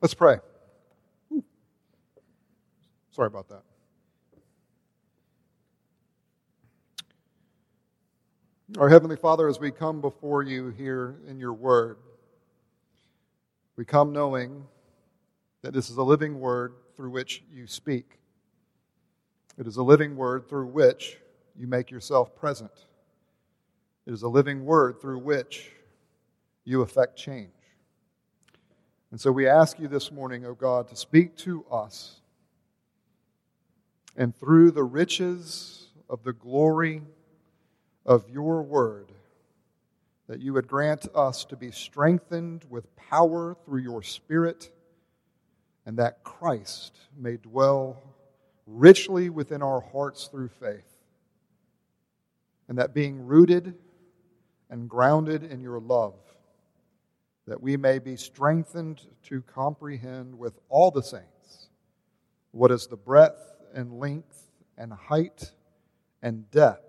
Let's pray. Sorry about that. Our Heavenly Father, as we come before you here in your word, we come knowing that this is a living word through which you speak. It is a living word through which you make yourself present. It is a living word through which you affect change. And so we ask you this morning, O God, to speak to us. And through the riches of the glory of your word, that you would grant us to be strengthened with power through your Spirit, and that Christ may dwell richly within our hearts through faith. And that being rooted and grounded in your love, that we may be strengthened to comprehend with all the saints what is the breadth and length and height and depth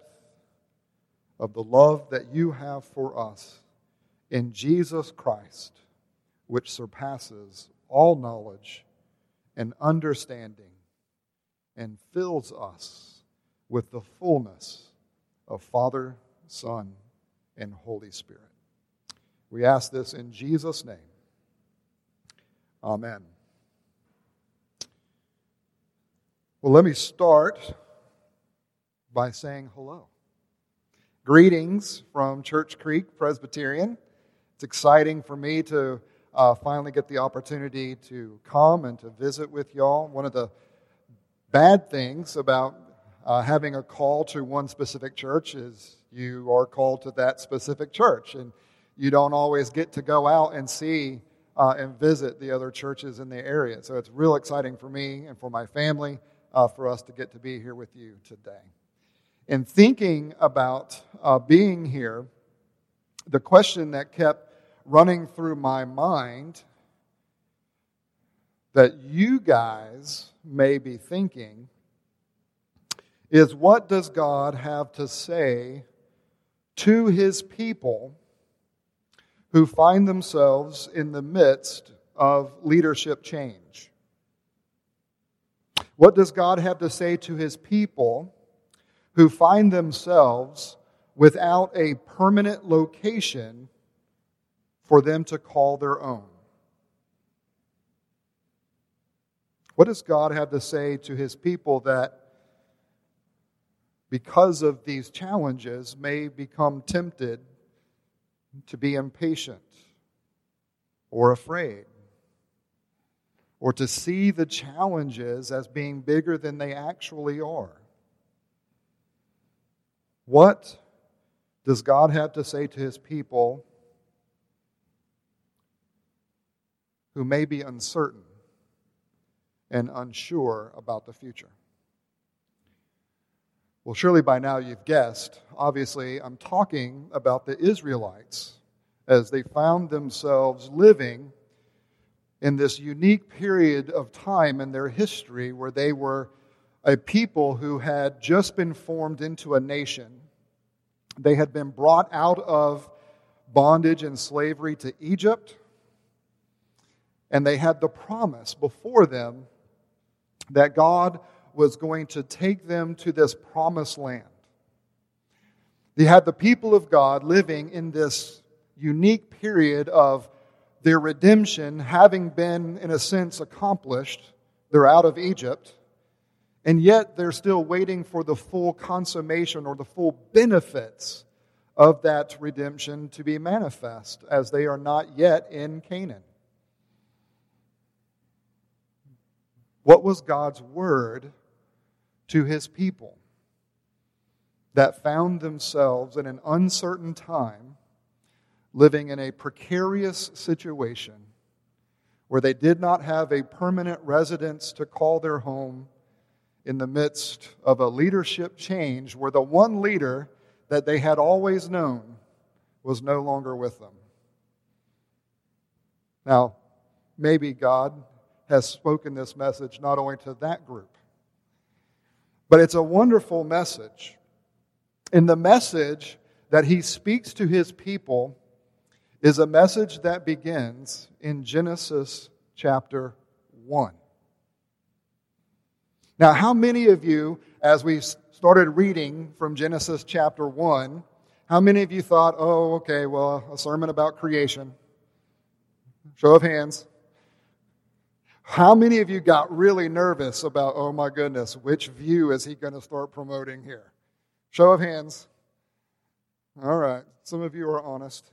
of the love that you have for us in Jesus Christ, which surpasses all knowledge and understanding and fills us with the fullness of Father, Son, and Holy Spirit. We ask this in Jesus' name. Amen. Well, let me start by saying hello. Greetings from Church Creek Presbyterian. It's exciting for me to uh, finally get the opportunity to come and to visit with y'all. One of the bad things about uh, having a call to one specific church is you are called to that specific church. And you don't always get to go out and see uh, and visit the other churches in the area. So it's real exciting for me and for my family uh, for us to get to be here with you today. In thinking about uh, being here, the question that kept running through my mind that you guys may be thinking is what does God have to say to his people who find themselves in the midst of leadership change. What does God have to say to his people who find themselves without a permanent location for them to call their own? What does God have to say to his people that, because of these challenges, may become tempted to be impatient or afraid or to see the challenges as being bigger than they actually are. What does God have to say to his people who may be uncertain and unsure about the future? Well, surely by now you've guessed. Obviously, I'm talking about the Israelites as they found themselves living in this unique period of time in their history where they were a people who had just been formed into a nation. They had been brought out of bondage and slavery to Egypt, and they had the promise before them that God was going to take them to this promised land. They had the people of God living in this unique period of their redemption having been, in a sense, accomplished. They're out of Egypt. And yet they're still waiting for the full consummation or the full benefits of that redemption to be manifest, as they are not yet in Canaan. What was God's word to his people that found themselves in an uncertain time living in a precarious situation where they did not have a permanent residence to call their home in the midst of a leadership change where the one leader that they had always known was no longer with them. Now, maybe God has spoken this message not only to that group, but it's a wonderful message. And the message that he speaks to his people is a message that begins in Genesis chapter 1. Now, how many of you, as we started reading from Genesis chapter 1, how many of you thought, oh, okay, well, a sermon about creation? Show of hands. How many of you got really nervous about, oh my goodness, which view is he going to start promoting here? Show of hands. All right, some of you are honest.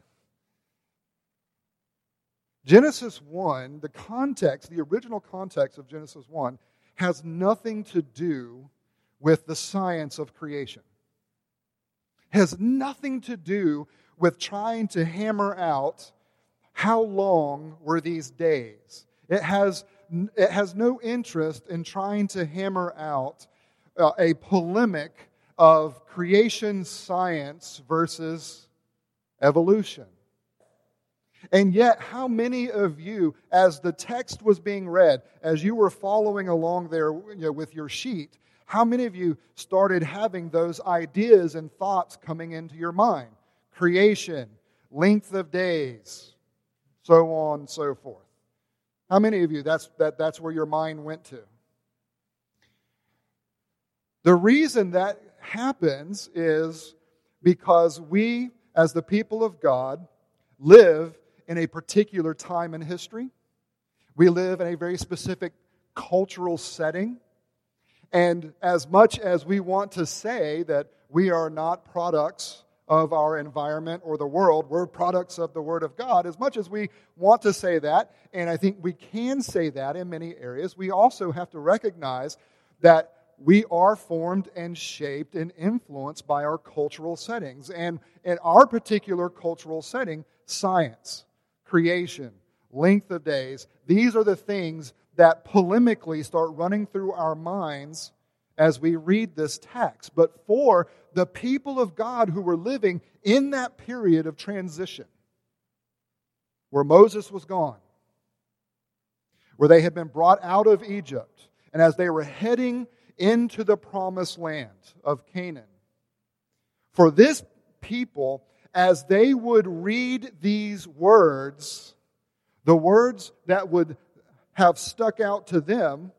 Genesis 1, the context, the original context of Genesis 1, has nothing to do with the science of creation. Has nothing to do with trying to hammer out how long were these days. It has, it has no interest in trying to hammer out uh, a polemic of creation science versus evolution. And yet, how many of you, as the text was being read, as you were following along there you know, with your sheet, how many of you started having those ideas and thoughts coming into your mind? Creation, length of days, so on and so forth. How many of you, that's, that, that's where your mind went to? The reason that happens is because we, as the people of God, live in a particular time in history. We live in a very specific cultural setting. And as much as we want to say that we are not products of our environment or the world, we're products of the Word of God, as much as we want to say that, and I think we can say that in many areas, we also have to recognize that we are formed and shaped and influenced by our cultural settings. And in our particular cultural setting, science, creation, length of days, these are the things that polemically start running through our minds as we read this text. But for the people of God who were living in that period of transition, where Moses was gone, where they had been brought out of Egypt, and as they were heading into the promised land of Canaan, for this people, as they would read these words, the words that would have stuck out to them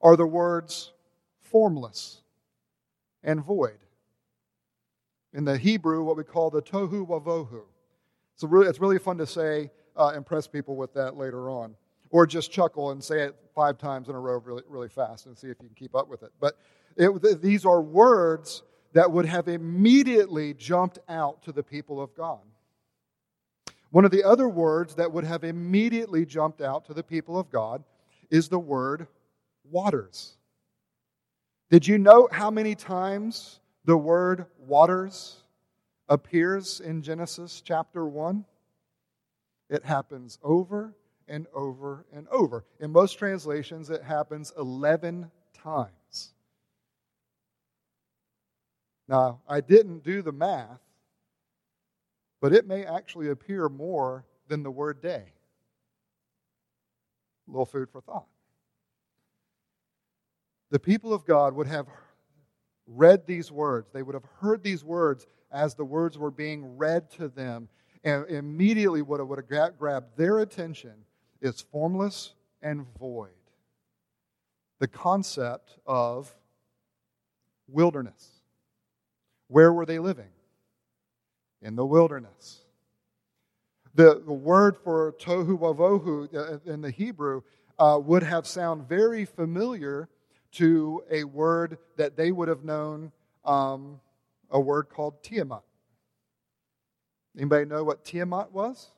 are the words formless and void. In the Hebrew, what we call the tohu wavohu. So really, it's really fun to say, uh, impress people with that later on. Or just chuckle and say it five times in a row really, really fast and see if you can keep up with it. But it, these are words that would have immediately jumped out to the people of God. One of the other words that would have immediately jumped out to the people of God is the word waters. Did you note how many times the word waters appears in Genesis chapter 1? It happens over and over and over. In most translations, it happens 11 times. Now, I didn't do the math, but it may actually appear more than the word day. A little food for thought. The people of God would have read these words, they would have heard these words as the words were being read to them, and immediately what would have grabbed their attention is formless and void. The concept of wilderness. Where were they living? In the wilderness. The, the word for tohu wavohu uh, in the Hebrew uh, would have sound very familiar to a word that they would have known, um, a word called Tiamat. Anybody know what Tiamat was?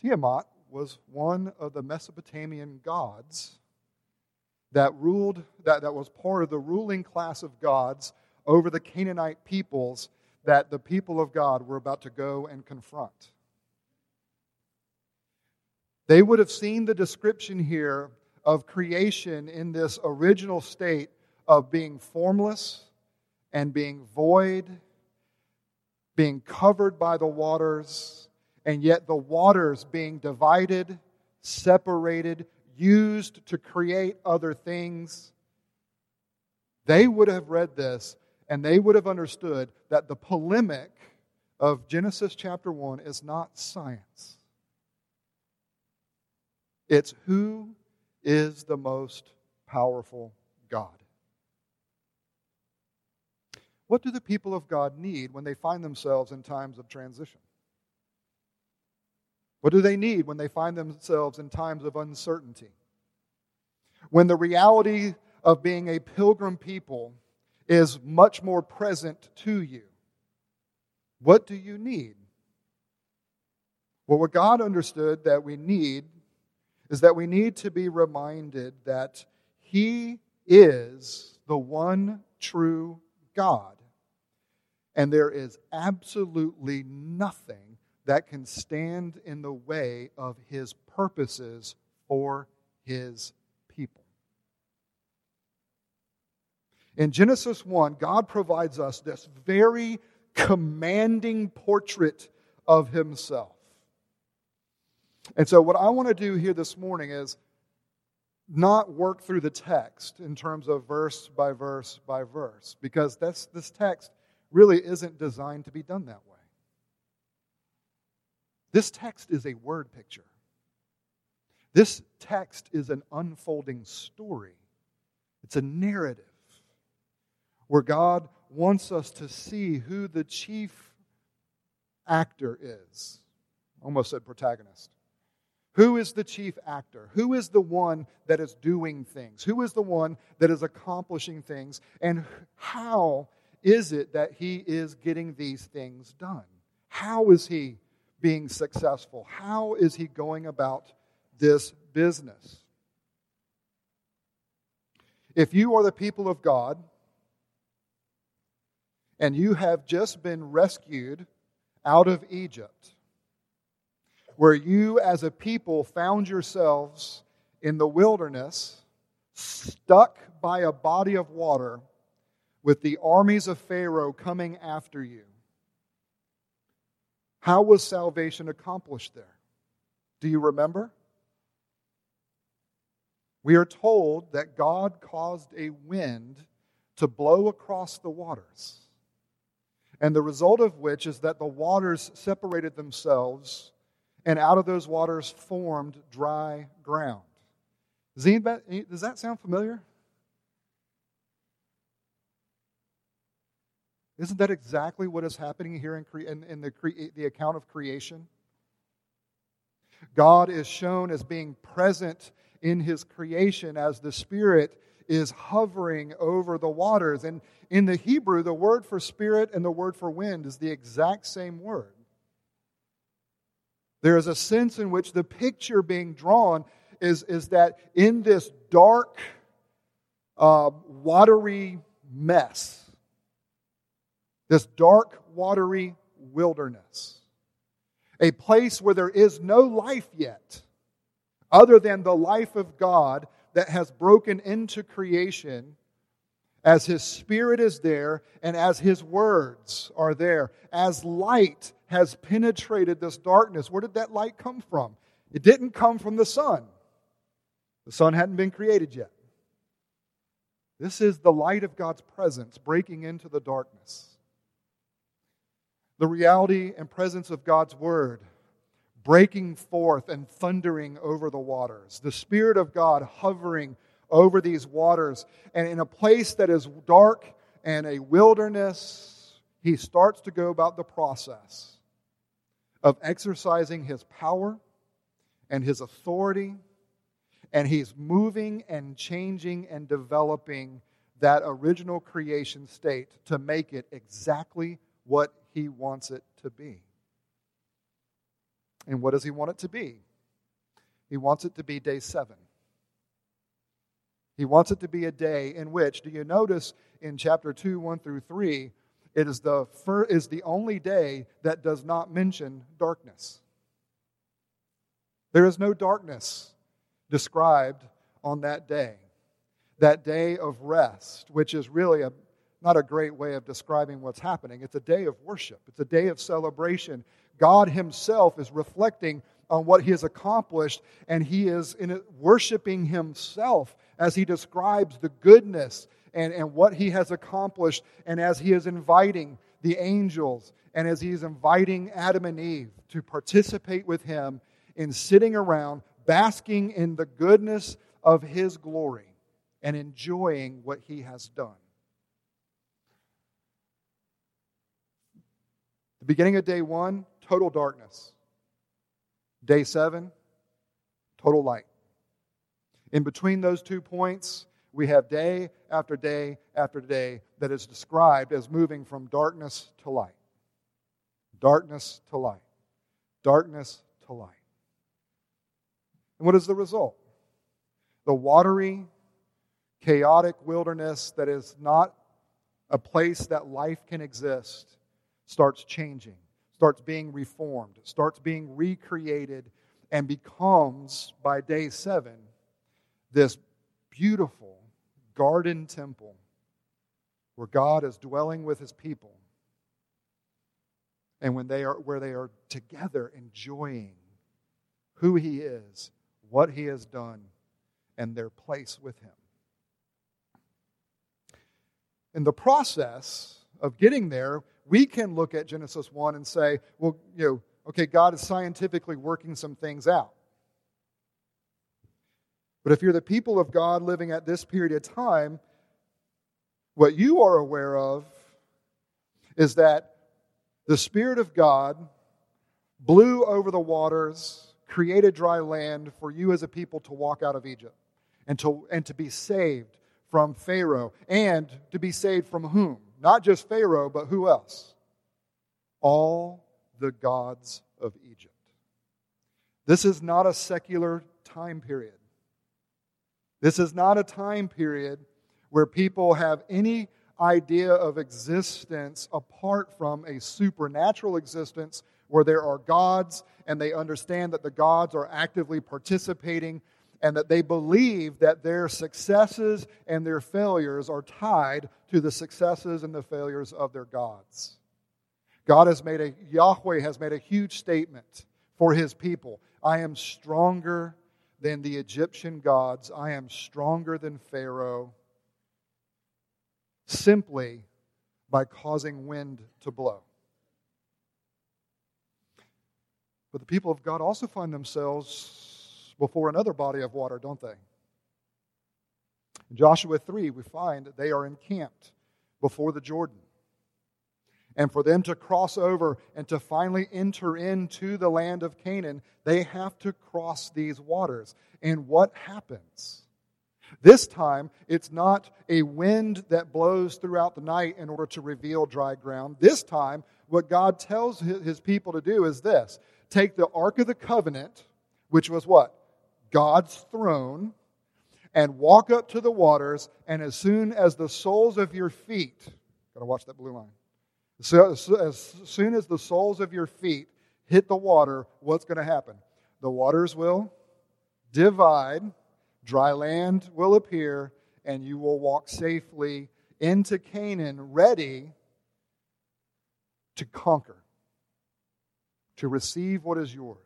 Tiamat was one of the Mesopotamian gods that ruled, that, that was part of the ruling class of gods over the Canaanite peoples that the people of God were about to go and confront. They would have seen the description here of creation in this original state of being formless and being void, being covered by the waters, and yet the waters being divided, separated, used to create other things. They would have read this and they would have understood that the polemic of Genesis chapter 1 is not science. It's who is the most powerful God. What do the people of God need when they find themselves in times of transition? What do they need when they find themselves in times of uncertainty? When the reality of being a pilgrim people is much more present to you, what do you need? Well, what God understood that we need is that we need to be reminded that He is the one true God. And there is absolutely nothing that can stand in the way of His purposes for His people. In Genesis 1, God provides us this very commanding portrait of Himself. And so, what I want to do here this morning is not work through the text in terms of verse by verse by verse, because that's, this text really isn't designed to be done that way. This text is a word picture. This text is an unfolding story. It's a narrative where God wants us to see who the chief actor is. Almost said protagonist. Who is the chief actor? Who is the one that is doing things? Who is the one that is accomplishing things? And how is it that he is getting these things done? How is he being successful? How is he going about this business? If you are the people of God and you have just been rescued out of Egypt, where you as a people found yourselves in the wilderness, stuck by a body of water with the armies of Pharaoh coming after you. How was salvation accomplished there? Do you remember? We are told that God caused a wind to blow across the waters, and the result of which is that the waters separated themselves and out of those waters formed dry ground. Does, anybody, eh, does that sound familiar? Isn't that exactly what is happening here in, in, in the, the account of creation? God is shown as being present in his creation as the Spirit is hovering over the waters. And in the Hebrew, the word for spirit and the word for wind is the exact same word. There is a sense in which the picture being drawn is, is that in this dark, uh, watery mess, this dark, watery wilderness, a place where there is no life yet, other than the life of God that has broken into creation as His Spirit is there and as His words are there, as light has penetrated this darkness. Where did that light come from? It didn't come from the sun. The sun hadn't been created yet. This is the light of God's presence breaking into the darkness. The reality and presence of God's word breaking forth and thundering over the waters. The Spirit of God hovering over these waters. And in a place that is dark and a wilderness, he starts to go about the process of exercising his power and his authority, and he's moving and changing and developing that original creation state to make it exactly what he wants it to be. And what does he want it to be? He wants it to be day seven. He wants it to be a day in which, do you notice in chapter 2, 1 through 3, it is the, fir- is the only day that does not mention darkness. There is no darkness described on that day. That day of rest, which is really a, not a great way of describing what's happening. It's a day of worship, it's a day of celebration. God Himself is reflecting on what He has accomplished, and He is in it, worshiping Himself as He describes the goodness and, and what he has accomplished, and as he is inviting the angels, and as he is inviting Adam and Eve to participate with him in sitting around, basking in the goodness of His glory and enjoying what He has done. The beginning of day one, total darkness. Day seven, total light. In between those two points, we have day after day after day that is described as moving from darkness to light. Darkness to light. Darkness to light. And what is the result? The watery, chaotic wilderness that is not a place that life can exist starts changing, starts being reformed, starts being recreated, and becomes, by day seven, this beautiful garden temple where God is dwelling with his people and when they are where they are together enjoying who he is, what he has done, and their place with him. In the process of getting there, we can look at Genesis 1 and say, well, you know, okay, God is scientifically working some things out. But if you're the people of God living at this period of time, what you are aware of is that the Spirit of God blew over the waters, created dry land for you as a people to walk out of Egypt and to, and to be saved from Pharaoh. And to be saved from whom? Not just Pharaoh, but who else? All the gods of Egypt. This is not a secular time period. This is not a time period where people have any idea of existence apart from a supernatural existence where there are gods and they understand that the gods are actively participating and that they believe that their successes and their failures are tied to the successes and the failures of their gods. God has made a, Yahweh has made a huge statement for his people. I am stronger than the Egyptian gods. I am stronger than Pharaoh simply by causing wind to blow. But the people of God also find themselves before another body of water, don't they? In Joshua 3, we find that they are encamped before the Jordan. And for them to cross over and to finally enter into the land of Canaan, they have to cross these waters. And what happens? This time, it's not a wind that blows throughout the night in order to reveal dry ground. This time, what God tells his people to do is this take the Ark of the Covenant, which was what? God's throne, and walk up to the waters, and as soon as the soles of your feet, gotta watch that blue line. So, as soon as the soles of your feet hit the water, what's going to happen? The waters will divide, dry land will appear, and you will walk safely into Canaan, ready to conquer, to receive what is yours.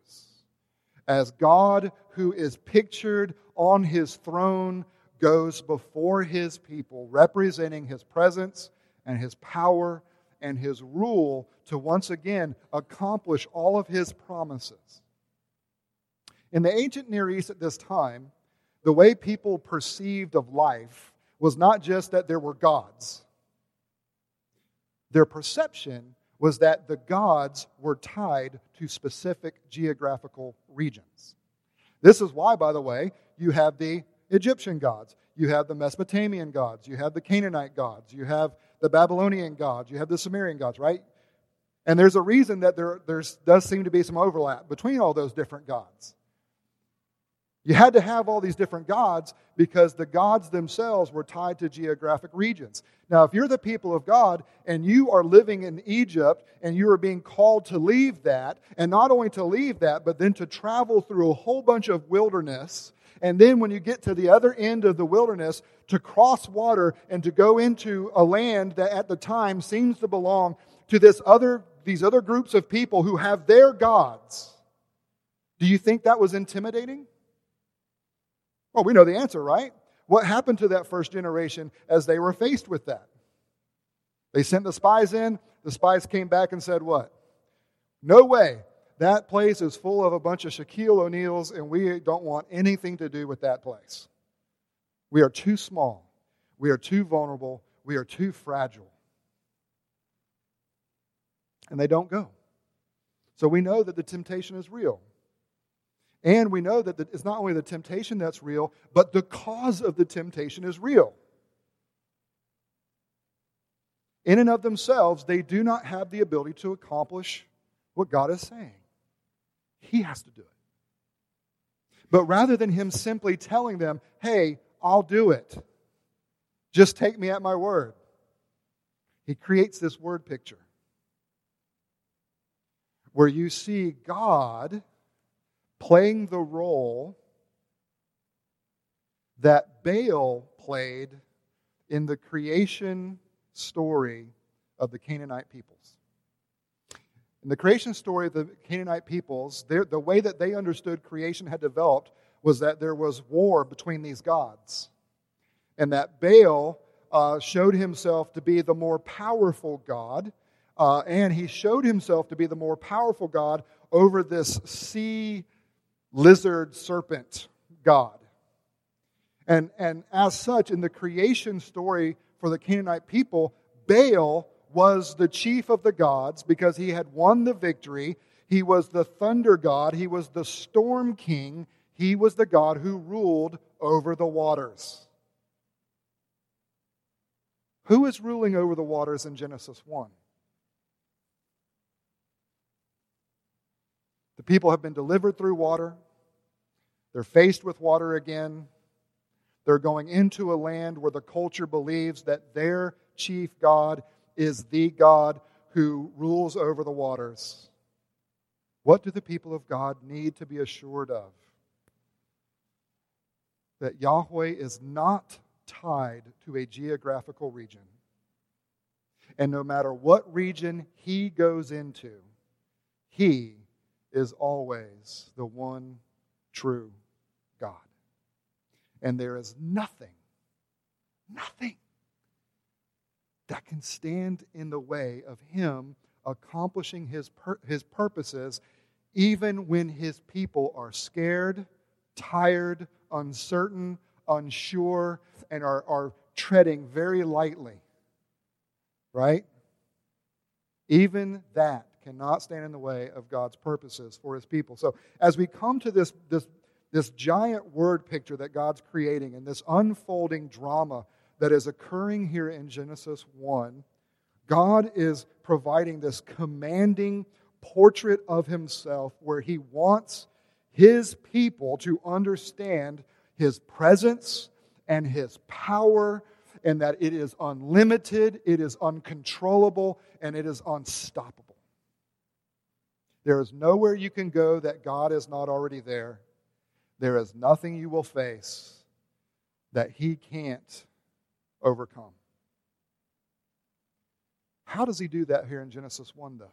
As God, who is pictured on his throne, goes before his people, representing his presence and his power and his rule to once again accomplish all of his promises. In the ancient Near East at this time, the way people perceived of life was not just that there were gods. Their perception was that the gods were tied to specific geographical regions. This is why, by the way, you have the Egyptian gods, you have the Mesopotamian gods, you have the Canaanite gods, you have the Babylonian gods, you have the Sumerian gods, right? And there's a reason that there there's, does seem to be some overlap between all those different gods. You had to have all these different gods because the gods themselves were tied to geographic regions. Now, if you're the people of God and you are living in Egypt and you are being called to leave that, and not only to leave that, but then to travel through a whole bunch of wilderness and then when you get to the other end of the wilderness, to cross water and to go into a land that at the time seems to belong to this other, these other groups of people who have their gods. Do you think that was intimidating? Well, we know the answer, right? What happened to that first generation as they were faced with that? They sent the spies in. The spies came back and said, What? No way. that place is full of a bunch of Shaquille O'Neals, and we don't want anything to do with that place. We are too small. We are too vulnerable. We are too fragile. And they don't go. So we know that the temptation is real. And we know that it's not only the temptation that's real, but the cause of the temptation is real. In and of themselves, they do not have the ability to accomplish what God is saying. He has to do it. But rather than Him simply telling them, hey, I'll do it, just take me at my word, He creates this word picture where you see God playing the role that Baal played in the creation story of the Canaanite peoples. In the creation story of the Canaanite peoples, the way that they understood creation had developed was that there was war between these gods. And that Baal uh, showed himself to be the more powerful God, uh, and he showed himself to be the more powerful God over this sea lizard serpent god. And, and as such, in the creation story for the Canaanite people, Baal was the chief of the gods because he had won the victory. He was the thunder god, he was the storm king, he was the God who ruled over the waters. Who is ruling over the waters in Genesis 1? The people have been delivered through water. They're faced with water again. They're going into a land where the culture believes that their chief God is the God who rules over the waters. What do the people of God need to be assured of? That Yahweh is not tied to a geographical region. And no matter what region he goes into, he is always the one true God. And there is nothing, nothing that can stand in the way of Him accomplishing His, pur- his purposes, even when His people are scared, tired, uncertain, unsure, and are, are treading very lightly. Right? Even that cannot stand in the way of God's purposes for his people. So, as we come to this, this this giant word picture that God's creating and this unfolding drama that is occurring here in Genesis 1, God is providing this commanding portrait of himself where he wants his people to understand his presence and his power and that it is unlimited, it is uncontrollable, and it is unstoppable. There is nowhere you can go that God is not already there. There is nothing you will face that he can't overcome. How does he do that here in Genesis 1, though?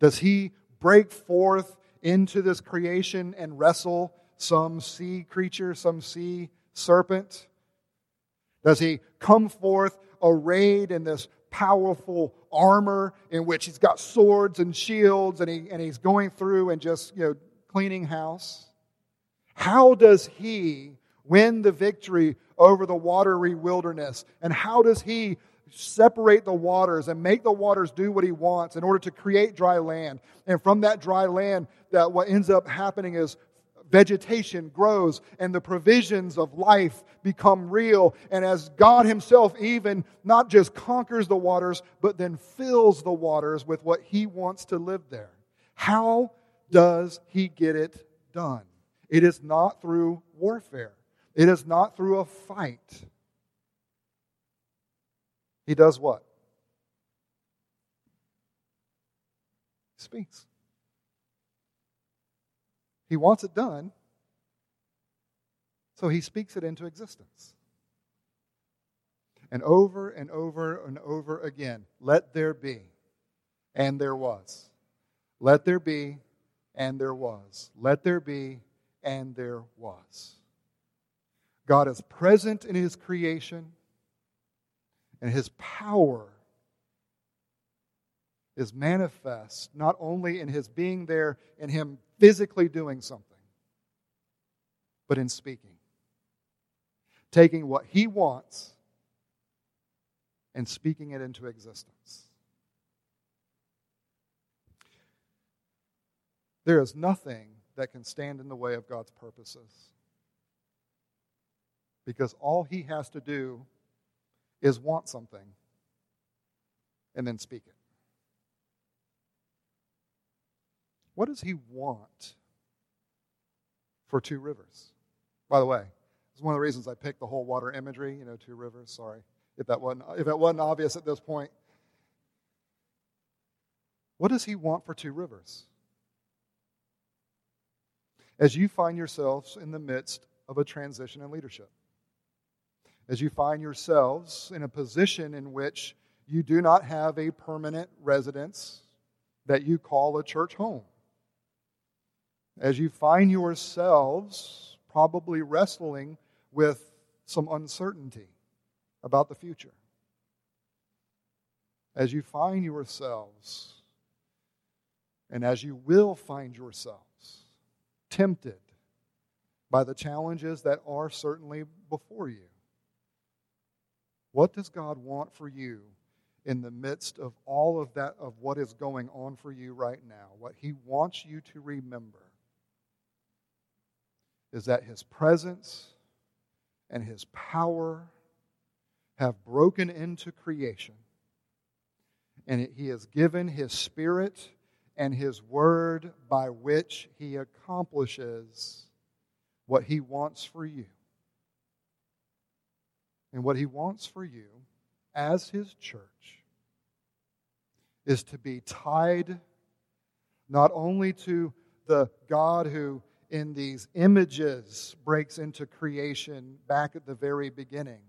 Does he break forth into this creation and wrestle some sea creature, some sea serpent? Does he come forth arrayed in this powerful armor in which he's got swords and shields and, he, and he's going through and just, you know, cleaning house? How does he win the victory over the watery wilderness? And how does he separate the waters and make the waters do what he wants in order to create dry land? And from that dry land, that what ends up happening is vegetation grows and the provisions of life become real. And as God Himself even not just conquers the waters, but then fills the waters with what He wants to live there. How does he get it done? It is not through warfare, it is not through a fight. He does what? He speaks. He wants it done, so he speaks it into existence. And over and over and over again, let there be, and there was. Let there be, and there was. Let there be, and there was. God is present in his creation, and his power is manifest not only in his being there and him physically doing something, but in speaking. Taking what he wants and speaking it into existence. There is nothing that can stand in the way of God's purposes. Because all he has to do is want something and then speak it. What does he want for two rivers? By the way, it's one of the reasons I picked the whole water imagery, you know, two rivers. Sorry if that wasn't, if that wasn't obvious at this point. What does he want for two rivers? As you find yourselves in the midst of a transition in leadership, as you find yourselves in a position in which you do not have a permanent residence that you call a church home, as you find yourselves probably wrestling with some uncertainty about the future, as you find yourselves, and as you will find yourselves tempted by the challenges that are certainly before you, what does God want for you in the midst of all of that, of what is going on for you right now? What He wants you to remember is that His presence and His power have broken into creation. And He has given His Spirit and His Word by which He accomplishes what He wants for you. And what He wants for you as His church is to be tied not only to the God who in these images breaks into creation back at the very beginning.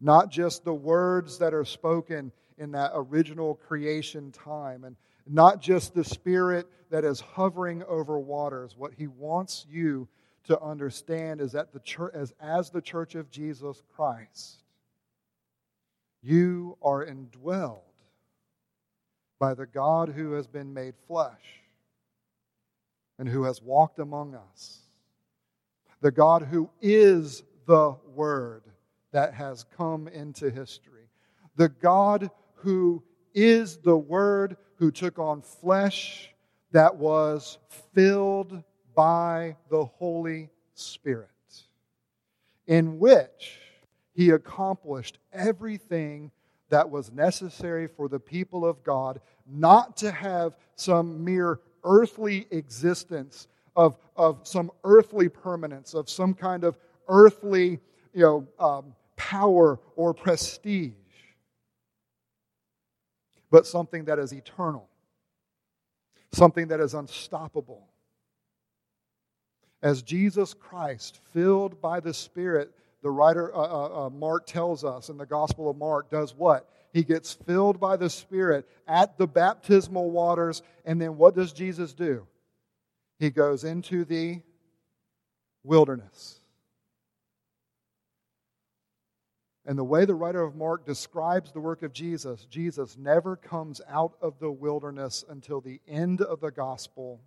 Not just the words that are spoken in that original creation time, and not just the spirit that is hovering over waters. What he wants you to understand is that the church, as, as the church of Jesus Christ, you are indwelled by the God who has been made flesh and who has walked among us. The God who is the Word that has come into history. The God who is the Word who took on flesh that was filled by the Holy Spirit, in which he accomplished everything that was necessary for the people of God not to have some mere earthly existence, of, of some earthly permanence, of some kind of earthly you know, um, power or prestige, but something that is eternal, something that is unstoppable. As Jesus Christ, filled by the Spirit, the writer uh, uh, uh Mark tells us in the Gospel of Mark, does what? He gets filled by the Spirit at the baptismal waters. And then what does Jesus do? He goes into the wilderness. And the way the writer of Mark describes the work of Jesus, Jesus never comes out of the wilderness until the end of the gospel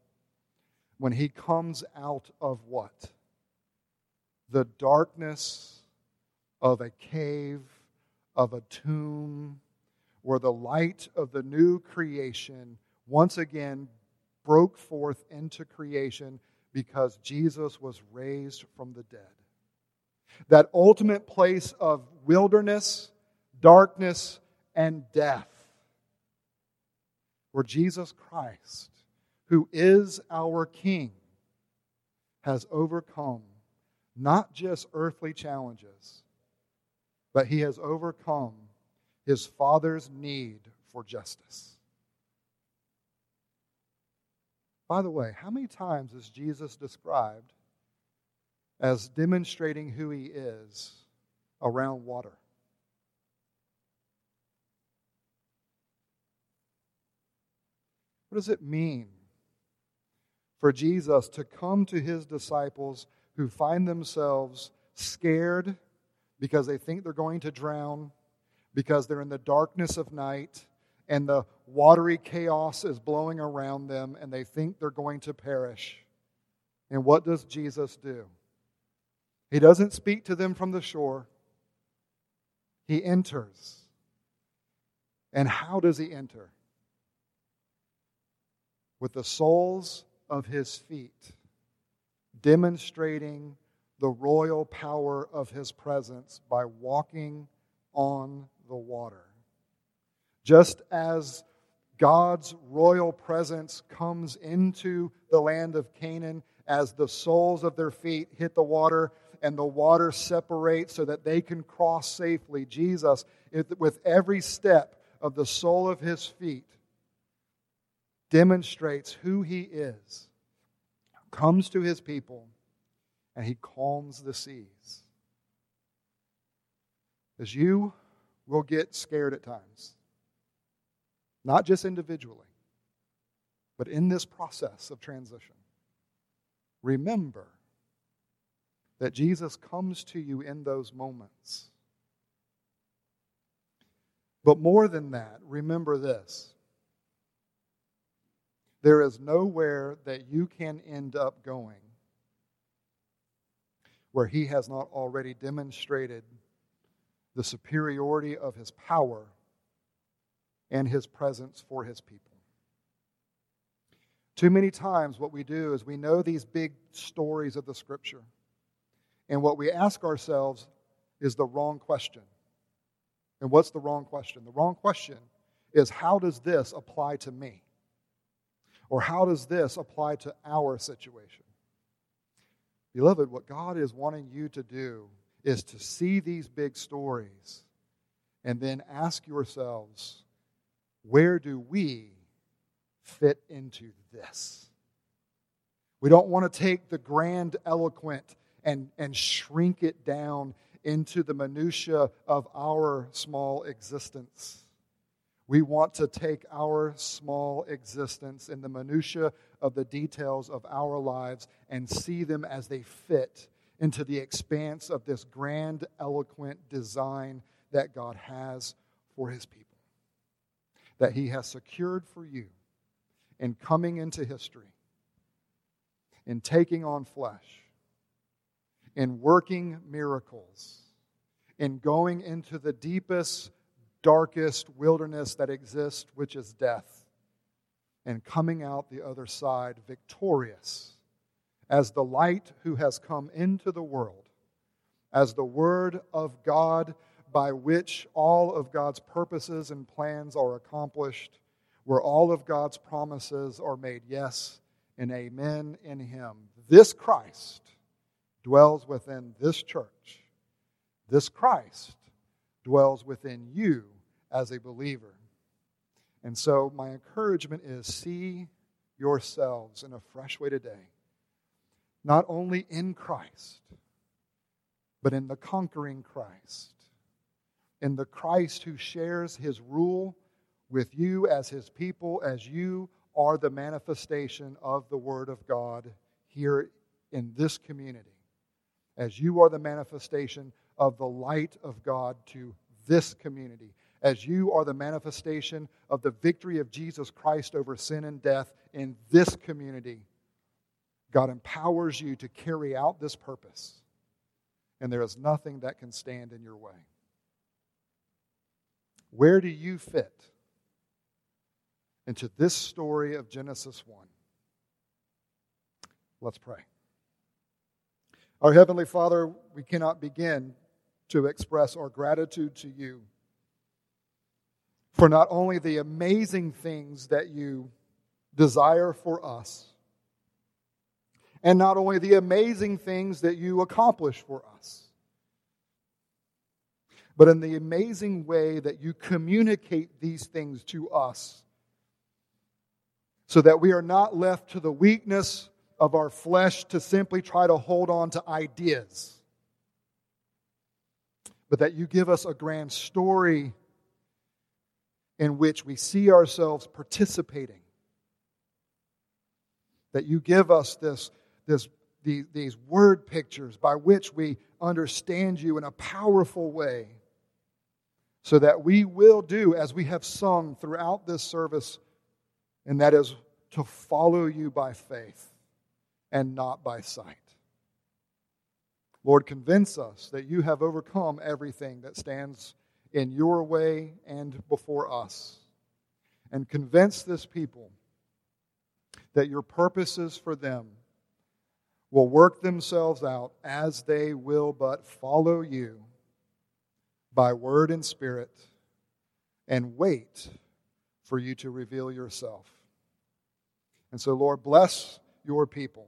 when he comes out of what? The darkness of a cave of a tomb where the light of the new creation once again broke forth into creation because Jesus was raised from the dead. That ultimate place of wilderness, darkness, and death, where Jesus Christ, who is our King, has overcome not just earthly challenges but he has overcome his father's need for justice. By the way, how many times is Jesus described as demonstrating who he is around water? What does it mean for Jesus to come to his disciples who find themselves scared because they think they're going to drown, because they're in the darkness of night, and the watery chaos is blowing around them, and they think they're going to perish. And what does Jesus do? He doesn't speak to them from the shore, he enters. And how does he enter? With the soles of his feet, demonstrating the royal power of his presence by walking on the water. Just as God's royal presence comes into the land of Canaan as the soles of their feet hit the water and the water separates so that they can cross safely. Jesus, with every step of the sole of his feet, demonstrates who he is, comes to his people, and he calms the seas. As you will get scared at times, not just individually, but in this process of transition. Remember that Jesus comes to you in those moments. But more than that, remember this there is nowhere that you can end up going where he has not already demonstrated the superiority of his power and his presence for his people. Too many times, what we do is we know these big stories of the scripture, and what we ask ourselves is the wrong question. And what's the wrong question? The wrong question is how does this apply to me? Or how does this apply to our situation? Beloved, what God is wanting you to do is to see these big stories and then ask yourselves, where do we fit into this? We don't want to take the grand eloquent and, and shrink it down into the minutiae of our small existence. We want to take our small existence in the minutiae of the details of our lives and see them as they fit into the expanse of this grand, eloquent design that God has for his people, that he has secured for you in coming into history, in taking on flesh, in working miracles, in going into the deepest, darkest wilderness that exists, which is death, and coming out the other side victorious as the light who has come into the world, as the Word of God by which all of God's purposes and plans are accomplished, where all of God's promises are made yes and amen in Him. This Christ dwells within this church. This Christ dwells within you as a believer. And so, my encouragement is see yourselves in a fresh way today not only in Christ, but in the conquering Christ, in the Christ who shares his rule with you as his people, as you are the manifestation of the Word of God here in this community, as you are the manifestation of the light of God to this community, as you are the manifestation of the victory of Jesus Christ over sin and death in this community God empowers you to carry out this purpose, and there is nothing that can stand in your way. Where do you fit into this story of Genesis 1? Let's pray. Our Heavenly Father, we cannot begin to express our gratitude to you for not only the amazing things that you desire for us and not only the amazing things that you accomplish for us, but in the amazing way that you communicate these things to us so that we are not left to the weakness of our flesh to simply try to hold on to ideas, but that you give us a grand story in which we see ourselves participating. That you give us this this, these, these word pictures by which we understand you in a powerful way. so that we will do as we have sung throughout this service, and that is to follow you by faith and not by sight. Lord, convince us that you have overcome everything that stands in your way and before us. And convince this people that your purposes for them will work themselves out as they will but follow you by word and spirit and wait for you to reveal yourself. And so, Lord, bless your people.